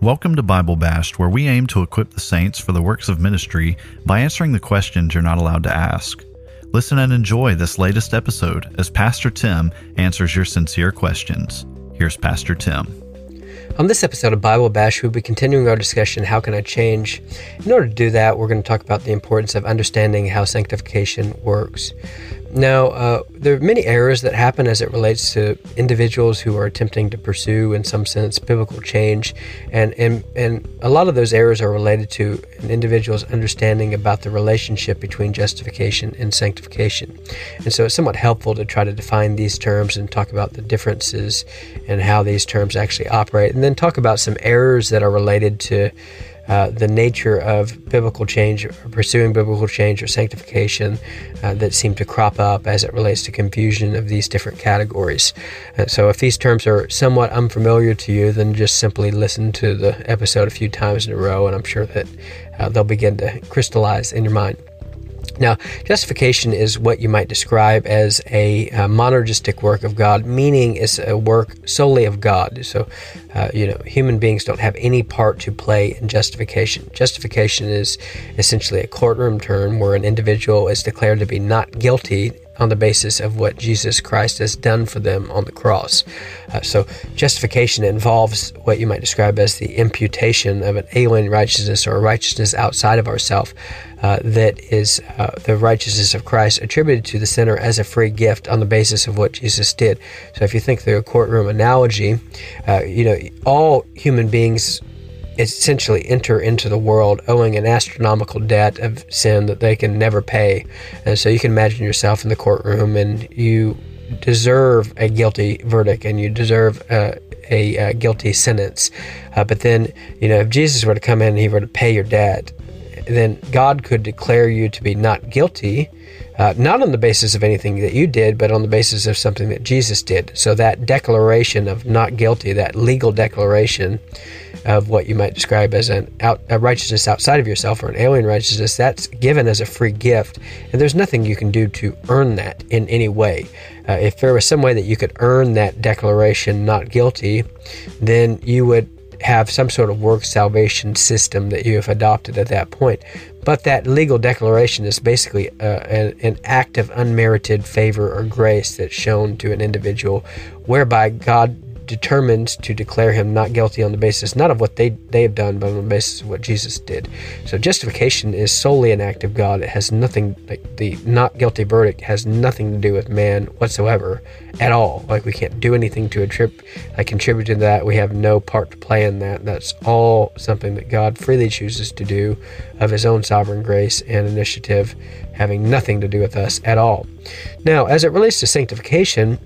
Welcome to Bible Bashed, where we aim to equip the saints for the works of ministry by answering the questions you're not allowed to ask. Listen and enjoy this latest episode as Pastor Tim answers your sincere questions. Here's Pastor Tim. On this episode of Bible Bashed, we'll be continuing our discussion How Can I Change? In order to do that, we're going to talk about the importance of understanding how sanctification works. Now, uh, there are many errors that happen as it relates to individuals who are attempting to pursue, in some sense, biblical change, and and, and a lot of those errors are related to an individual's understanding about the relationship between justification and sanctification. And so, it's somewhat helpful to try to define these terms and talk about the differences and how these terms actually operate, and then talk about some errors that are related to uh, the nature of biblical change or pursuing biblical change or sanctification uh, that seem to crop up as it relates to confusion of these different categories. Uh, so, if these terms are somewhat unfamiliar to you, then just simply listen to the episode a few times in a row, and I'm sure that uh, they'll begin to crystallize in your mind. Now, justification is what you might describe as a, a monergistic work of God, meaning it's a work solely of God. So, uh, you know, human beings don't have any part to play in justification. Justification is essentially a courtroom term where an individual is declared to be not guilty on the basis of what Jesus Christ has done for them on the cross. Uh, so, justification involves what you might describe as the imputation of an alien righteousness or a righteousness outside of ourselves uh, that is uh, the righteousness of Christ attributed to the sinner as a free gift on the basis of what Jesus did. So, if you think through a courtroom analogy, uh, you know, all human beings essentially enter into the world owing an astronomical debt of sin that they can never pay. And so you can imagine yourself in the courtroom and you deserve a guilty verdict and you deserve uh, a, a, guilty sentence. Uh, but then, you know, if Jesus were to come in and he were to pay your debt, then God could declare you to be not guilty, uh, not on the basis of anything that you did, but on the basis of something that Jesus did. So that declaration of not guilty, that legal declaration of what you might describe as an out, a righteousness outside of yourself or an alien righteousness, that's given as a free gift, and there's nothing you can do to earn that in any way. Uh, if there was some way that you could earn that declaration not guilty, then you would have some sort of work salvation system that you have adopted at that point. But that legal declaration is basically uh, an, an, act of unmerited favor or grace that's shown to an individual, whereby God determined to declare him not guilty on the basis not of what they, they have done, but on the basis of what Jesus did. So justification is solely an act of God. It has nothing, like the not guilty verdict has nothing to do with man whatsoever at all. Like we can't do anything to attribute, like contribute to that. We have no part to play in that. That's all something that God freely chooses to do of his own sovereign grace and initiative, having nothing to do with us at all. Now, as it relates to sanctification,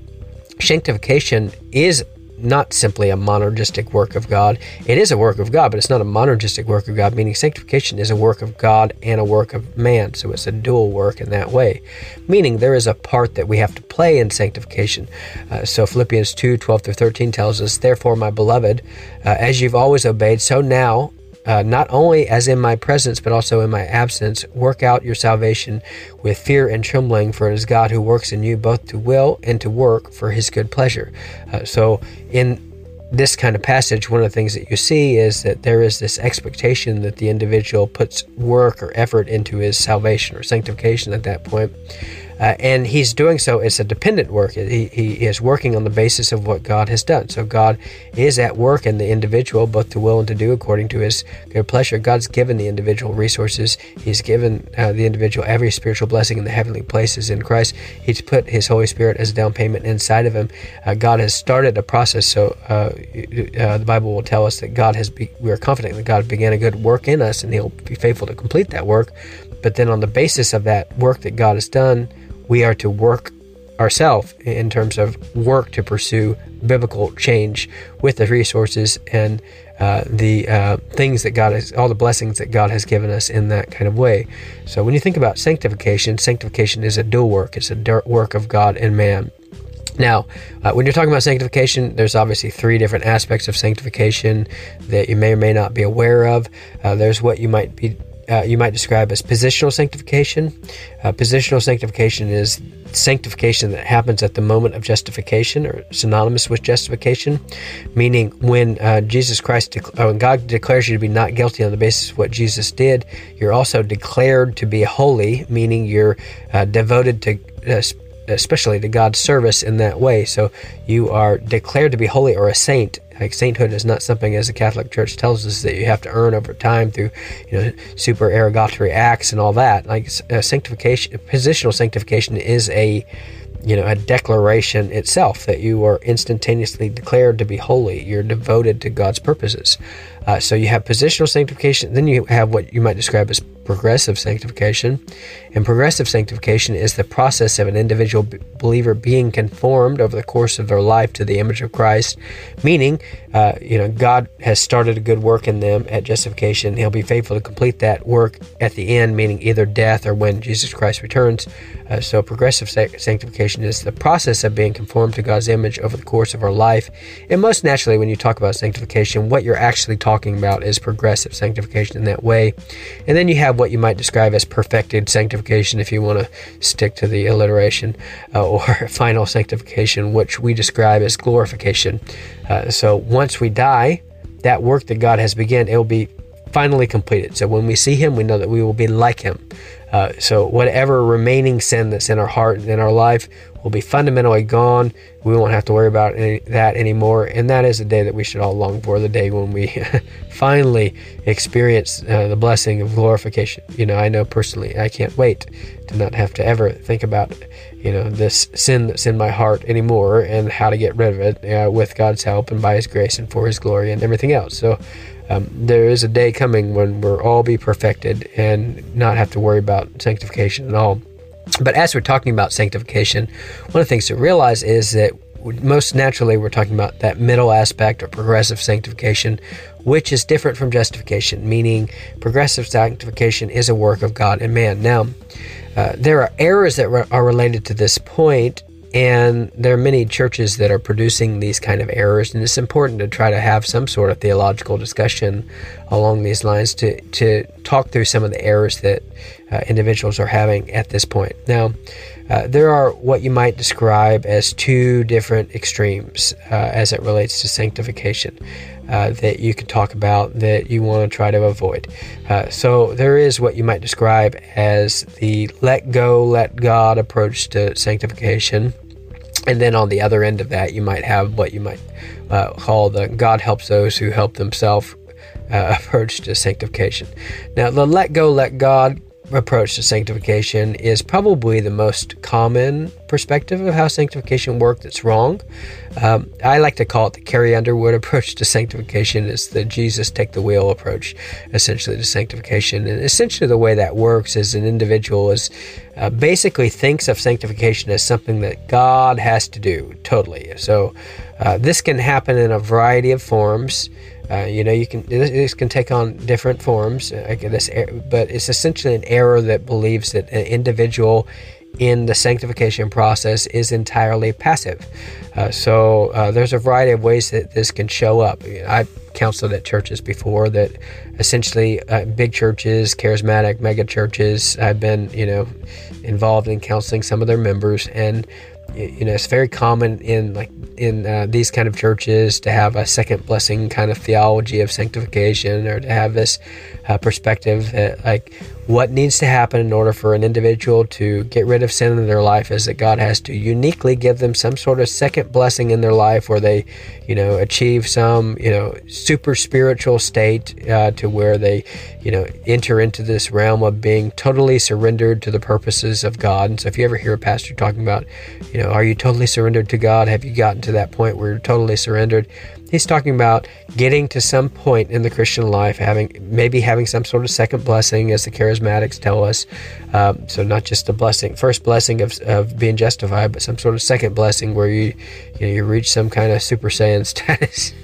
sanctification is not simply a monergistic work of God. It is a work of God, but it's not a monergistic work of God, meaning sanctification is a work of God and a work of man. So it's a dual work in that way, meaning there is a part that we have to play in sanctification. Uh, so Philippians 2 12 through 13 tells us, Therefore, my beloved, uh, as you've always obeyed, so now uh, not only as in my presence, but also in my absence. Work out your salvation with fear and trembling, for it is God who works in you both to will and to work for his good pleasure. Uh, so, in this kind of passage, one of the things that you see is that there is this expectation that the individual puts work or effort into his salvation or sanctification at that point. Uh, and he's doing so, it's a dependent work. He, he is working on the basis of what God has done. So God is at work in the individual, both to will and to do according to his good pleasure. God's given the individual resources, he's given uh, the individual every spiritual blessing in the heavenly places in Christ. He's put his Holy Spirit as a down payment inside of him. Uh, God has started a process. So uh, uh, the Bible will tell us that God has, be- we are confident that God began a good work in us and he'll be faithful to complete that work. But then, on the basis of that work that God has done, we are to work ourselves in terms of work to pursue biblical change with the resources and uh, the uh, things that God has, all the blessings that God has given us in that kind of way. So when you think about sanctification, sanctification is a dual work. It's a work of God and man. Now, uh, when you're talking about sanctification, there's obviously three different aspects of sanctification that you may or may not be aware of. Uh, there's what you might be uh, you might describe as positional sanctification. Uh, positional sanctification is sanctification that happens at the moment of justification or synonymous with justification, meaning when uh, Jesus Christ, dec- uh, when God declares you to be not guilty on the basis of what Jesus did, you're also declared to be holy, meaning you're uh, devoted to uh, especially to God's service in that way. So you are declared to be holy or a saint like sainthood is not something, as the Catholic Church tells us, that you have to earn over time through, you know, super supererogatory acts and all that. Like uh, sanctification, positional sanctification is a, you know, a declaration itself that you are instantaneously declared to be holy. You're devoted to God's purposes. Uh, so you have positional sanctification. Then you have what you might describe as progressive sanctification. And progressive sanctification is the process of an individual b- believer being conformed over the course of their life to the image of Christ, meaning, uh, you know, God has started a good work in them at justification. He'll be faithful to complete that work at the end, meaning either death or when Jesus Christ returns. Uh, so progressive sanctification is the process of being conformed to God's image over the course of our life. And most naturally, when you talk about sanctification, what you're actually talking about is progressive sanctification in that way. And then you have what you might describe as perfected sanctification, if you want to stick to the alliteration, uh, or final sanctification, which we describe as glorification. Uh, so once we die, that work that God has begun, it will be finally completed. So when we see Him, we know that we will be like Him. Uh, so whatever remaining sin that's in our heart and in our life will be fundamentally gone. We won't have to worry about any, that anymore. And that is the day that we should all long for the day when we finally experience uh, the blessing of glorification. You know, I know personally, I can't wait to not have to ever think about, you know, this sin that's in my heart anymore and how to get rid of it uh, with God's help and by His grace and for His glory and everything else. So, um, there is a day coming when we'll all be perfected and not have to worry about sanctification at all. But as we're talking about sanctification, one of the things to realize is that most naturally we're talking about that middle aspect or progressive sanctification, which is different from justification, meaning progressive sanctification is a work of God and man. Now, uh, there are errors that re- are related to this point and there are many churches that are producing these kind of errors, and it's important to try to have some sort of theological discussion along these lines to, to talk through some of the errors that individuals are having at this point. Now, uh, there are what you might describe as two different extremes uh, as it relates to sanctification. Uh, that you can talk about that you want to try to avoid. Uh, so, there is what you might describe as the let go, let God approach to sanctification. And then on the other end of that, you might have what you might uh, call the God helps those who help themselves uh, approach to sanctification. Now, the let go, let God approach to sanctification is probably the most common perspective of how sanctification works that's wrong. Um, I like to call it the Carrie Underwood approach to sanctification. It's the Jesus take the wheel approach, essentially, to sanctification. And essentially, the way that works is an individual is uh, basically thinks of sanctification as something that God has to do totally. So, uh, this can happen in a variety of forms. Uh, you know, you can this can take on different forms, uh, this, but it's essentially an error that believes that an individual in the sanctification process is entirely passive. Uh, so uh, there's a variety of ways that this can show up. I've counseled at churches before that essentially uh, big churches, charismatic mega churches. I've been, you know, involved in counseling some of their members, and you know, it's very common in like in uh, these kind of churches to have a second blessing kind of theology of sanctification, or to have this uh, perspective that like what needs to happen in order for an individual to get rid of sin in their life is that God has to uniquely give them some sort of second blessing in their life where they, you know, achieve some, you know, super spiritual state uh, to where they, you know, enter into this realm of being totally surrendered to the purposes of God. And so if you ever hear a pastor talking about, you know, are you totally surrendered to God? Have you gotten to that point where you're totally surrendered? He's talking about getting to some point in the Christian life, having maybe having some sort of second blessing, as the charismatics tell us. Um, so not just a blessing, first blessing of, of being justified, but some sort of second blessing where you you know you reach some kind of super saiyan status.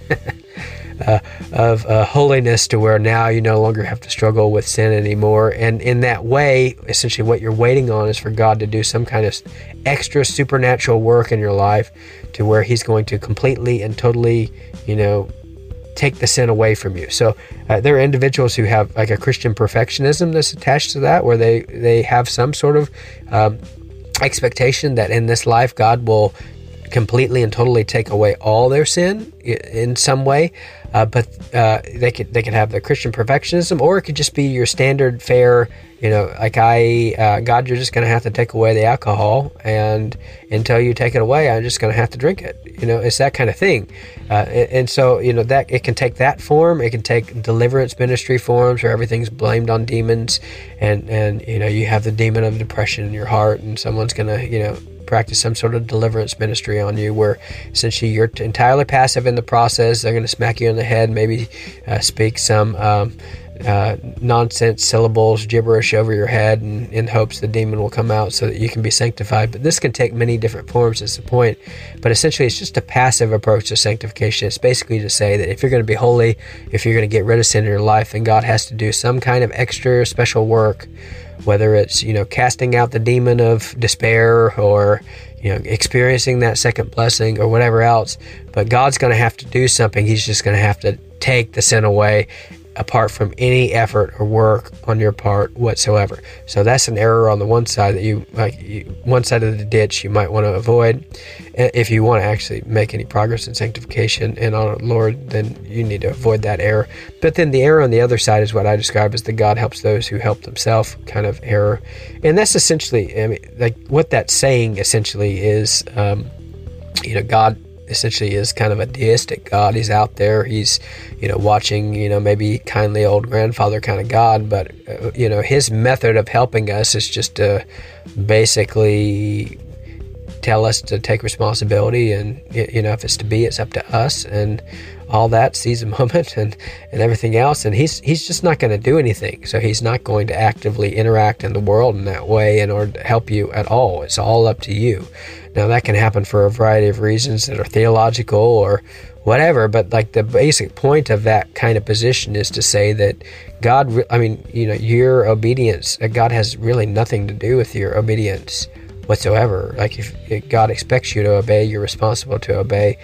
Uh, of uh, holiness to where now you no longer have to struggle with sin anymore. And in that way, essentially, what you're waiting on is for God to do some kind of extra supernatural work in your life to where He's going to completely and totally, you know, take the sin away from you. So uh, there are individuals who have like a Christian perfectionism that's attached to that, where they they have some sort of um, expectation that in this life God will completely and totally take away all their sin in some way. Uh, but uh, they could they could have the Christian perfectionism, or it could just be your standard fare. You know, like I, uh, God, you're just going to have to take away the alcohol, and until you take it away, I'm just going to have to drink it. You know, it's that kind of thing. Uh, and, and, so, you know, that it can take that form. It can take deliverance ministry forms, where everything's blamed on demons, and and you know, you have the demon of depression in your heart, and someone's going to, you know practice some sort of deliverance ministry on you where essentially you're entirely passive in the process. They're going to smack you in the head, maybe uh, speak some um, uh, nonsense syllables, gibberish over your head, and in hopes the demon will come out so that you can be sanctified. But this can take many different forms, is the point. But essentially, it's just a passive approach to sanctification. It's basically to say that if you're going to be holy, if you're going to get rid of sin in your life, then God has to do some kind of extra special work whether it's you know casting out the demon of despair or you know experiencing that second blessing or whatever else but god's going to have to do something. He's just going to have to take the sin away apart from any effort or work on your part whatsoever. So that's an error on the one side that you like you, one side of the ditch you might want to avoid if you want to actually make any progress in sanctification and on Lord, then you need to avoid that error. But then the error on the other side is what I describe as the God helps those who help themselves kind of error, and that's essentially I mean, like what that's saying essentially is, um, you know, God essentially is kind of a deistic God. He's out there. He's, you know, watching, you know, maybe kindly old grandfather kind of God. But, uh, you know, his method of helping us is just to basically tell us to take responsibility. And, you know, if it's to be, it's up to us. And all that, seize moment and, and everything else. And he's, he's just not going to do anything. So he's not going to actively interact in the world in that way in order to help you at all. It's all up to you. Now, that can happen for a variety of reasons that are theological or whatever, but like the basic point of that kind of position is to say that God, I mean, you know, your obedience, God has really nothing to do with your obedience whatsoever. Like, if God expects you to obey, you're responsible to obey,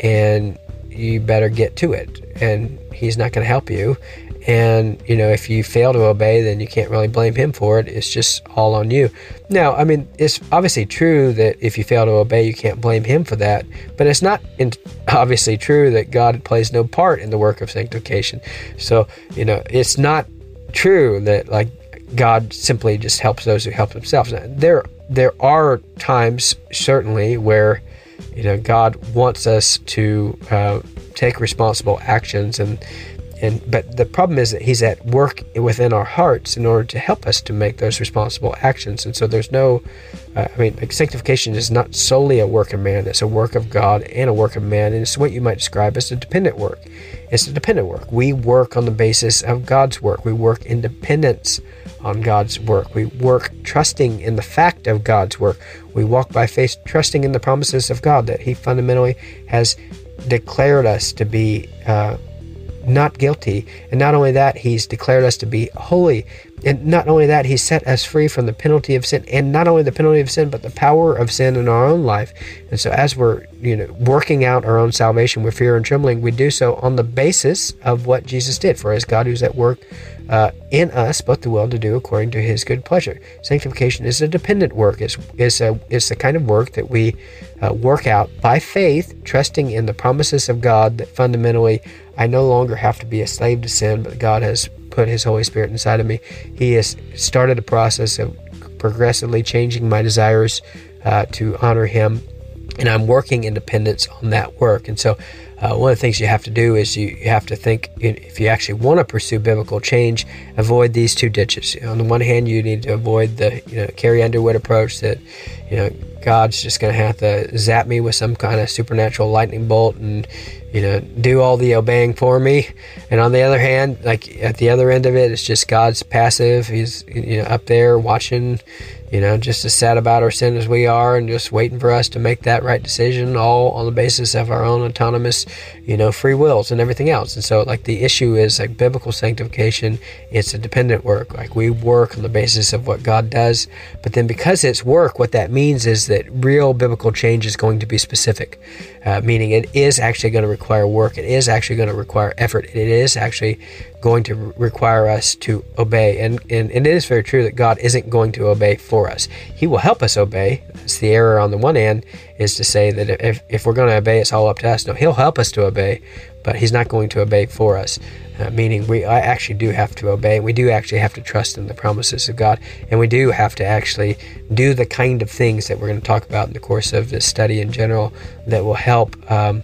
and you better get to it. And He's not going to help you. And, you know, if you fail to obey, then you can't really blame him for it. It's just all on you. Now, I mean, it's obviously true that if you fail to obey, you can't blame him for that. But it's not in- obviously true that God plays no part in the work of sanctification. So, you know, it's not true that, like, God simply just helps those who help themselves. Now, there, there are times, certainly, where, you know, God wants us to uh, take responsible actions and and but the problem is that he's at work within our hearts in order to help us to make those responsible actions. And so there's no uh, i mean like sanctification is not solely a work of man. It's a work of god and a work of man. And it's what you might describe as a dependent work. It's a dependent work. We work on the basis of god's work. We work in dependence on god's work. We work trusting in the fact of god's work. We walk by faith trusting in the promises of god that he fundamentally has declared us to be uh, not guilty. And not only that, He's declared us to be holy. And not only that, He set us free from the penalty of sin. And not only the penalty of sin, but the power of sin in our own life. And so as we're, you know, working out our own salvation with fear and trembling, we do so on the basis of what Jesus did. For as God who's at work uh, in us both the will to do according to his good pleasure. Sanctification is a dependent work. It's, it's, a, it's the kind of work that we uh, work out by faith, trusting in the promises of God that fundamentally I no longer have to be a slave to sin, but God has put his Holy Spirit inside of me. He has started a process of progressively changing my desires uh, to honor him and I'm working in dependence on that work. And so uh, one of the things you have to do is you, you have to think if you actually want to pursue biblical change, avoid these two ditches. On the one hand, you need to avoid the you know Carrie Underwood approach that you know God's just going to have to zap me with some kind of supernatural lightning bolt and you know do all the obeying for me. And on the other hand, like at the other end of it, it's just God's passive. He's you know up there watching you know, just as sad about our sin as we are and just waiting for us to make that right decision, all on the basis of our own autonomous, you know, free wills and everything else. And so, like, the issue is like biblical sanctification, it's a dependent work. Like, we work on the basis of what God does. But then, because it's work, what that means is that real biblical change is going to be specific, uh, meaning it is actually going to require work, it is actually going to require effort, it is actually going to require us to obey. And, and, and, it is very true that God isn't going to obey for us. He will help us obey. It's the error on the one hand is to say that if, if we're going to obey, it's all up to us. No, He'll help us to obey, but He's not going to obey for us. Uh, meaning we I actually do have to obey. We do actually have to trust in the promises of God. And we do have to actually do the kind of things that we're going to talk about in the course of this study in general that will help. Um,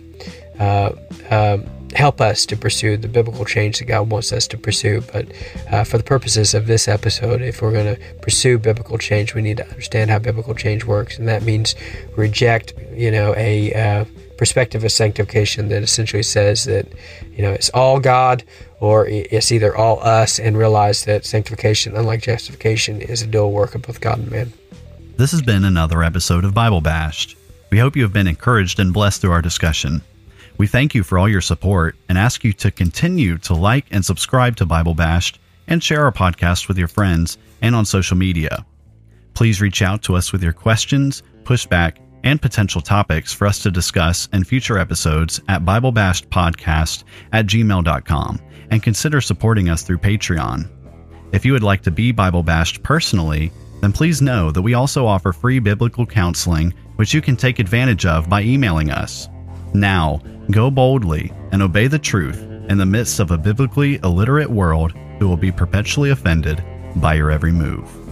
uh, um, help us to pursue the biblical change that God wants us to pursue. But uh, for the purposes of this episode, if we're going to pursue biblical change, we need to understand how biblical change works, and that means reject, you know, a uh, perspective of sanctification that essentially says that, you know, it's all God or it's either all us, and realize that sanctification, unlike justification, is a dual work of both God and man. This has been another episode of Bible Bashed. We hope you have been encouraged and blessed through our discussion. We thank you for all your support and ask you to continue to like and subscribe to Bible Bashed and share our podcast with your friends and on social media. Please reach out to us with your questions, pushback, and potential topics for us to discuss in future episodes at BibleBashedPodcast at gmail.com and consider supporting us through Patreon. If you would like to be Bible Bashed personally, then please know that we also offer free biblical counseling, which you can take advantage of by emailing us. Now, go boldly and obey the truth in the midst of a biblically illiterate world who will be perpetually offended by your every move.